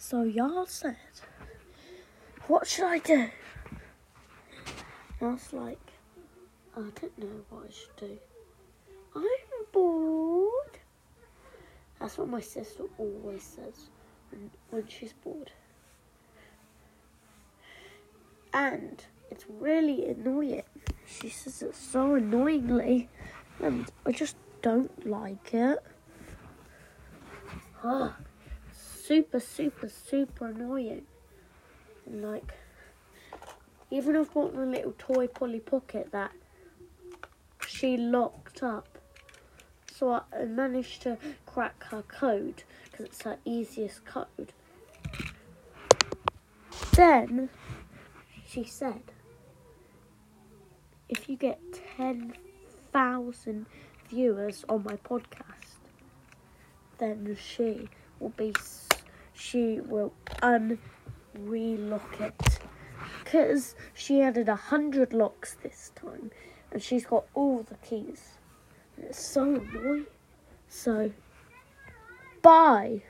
So y'all said, what should I do? And I was like, I don't know what I should do. I'm bored. That's what my sister always says when, when she's bored. And it's really annoying. She says it so annoyingly, and I just don't like it. Ah, super, super, super annoying. And like, even I've got my little toy Polly Pocket that she locked up. So I managed to crack her code because it's her easiest code. Then she said, if you get 10,000 viewers on my podcast, then she will be, she will unrelock it. Because she added a hundred locks this time, and she's got all the keys. It's so annoying. So, bye.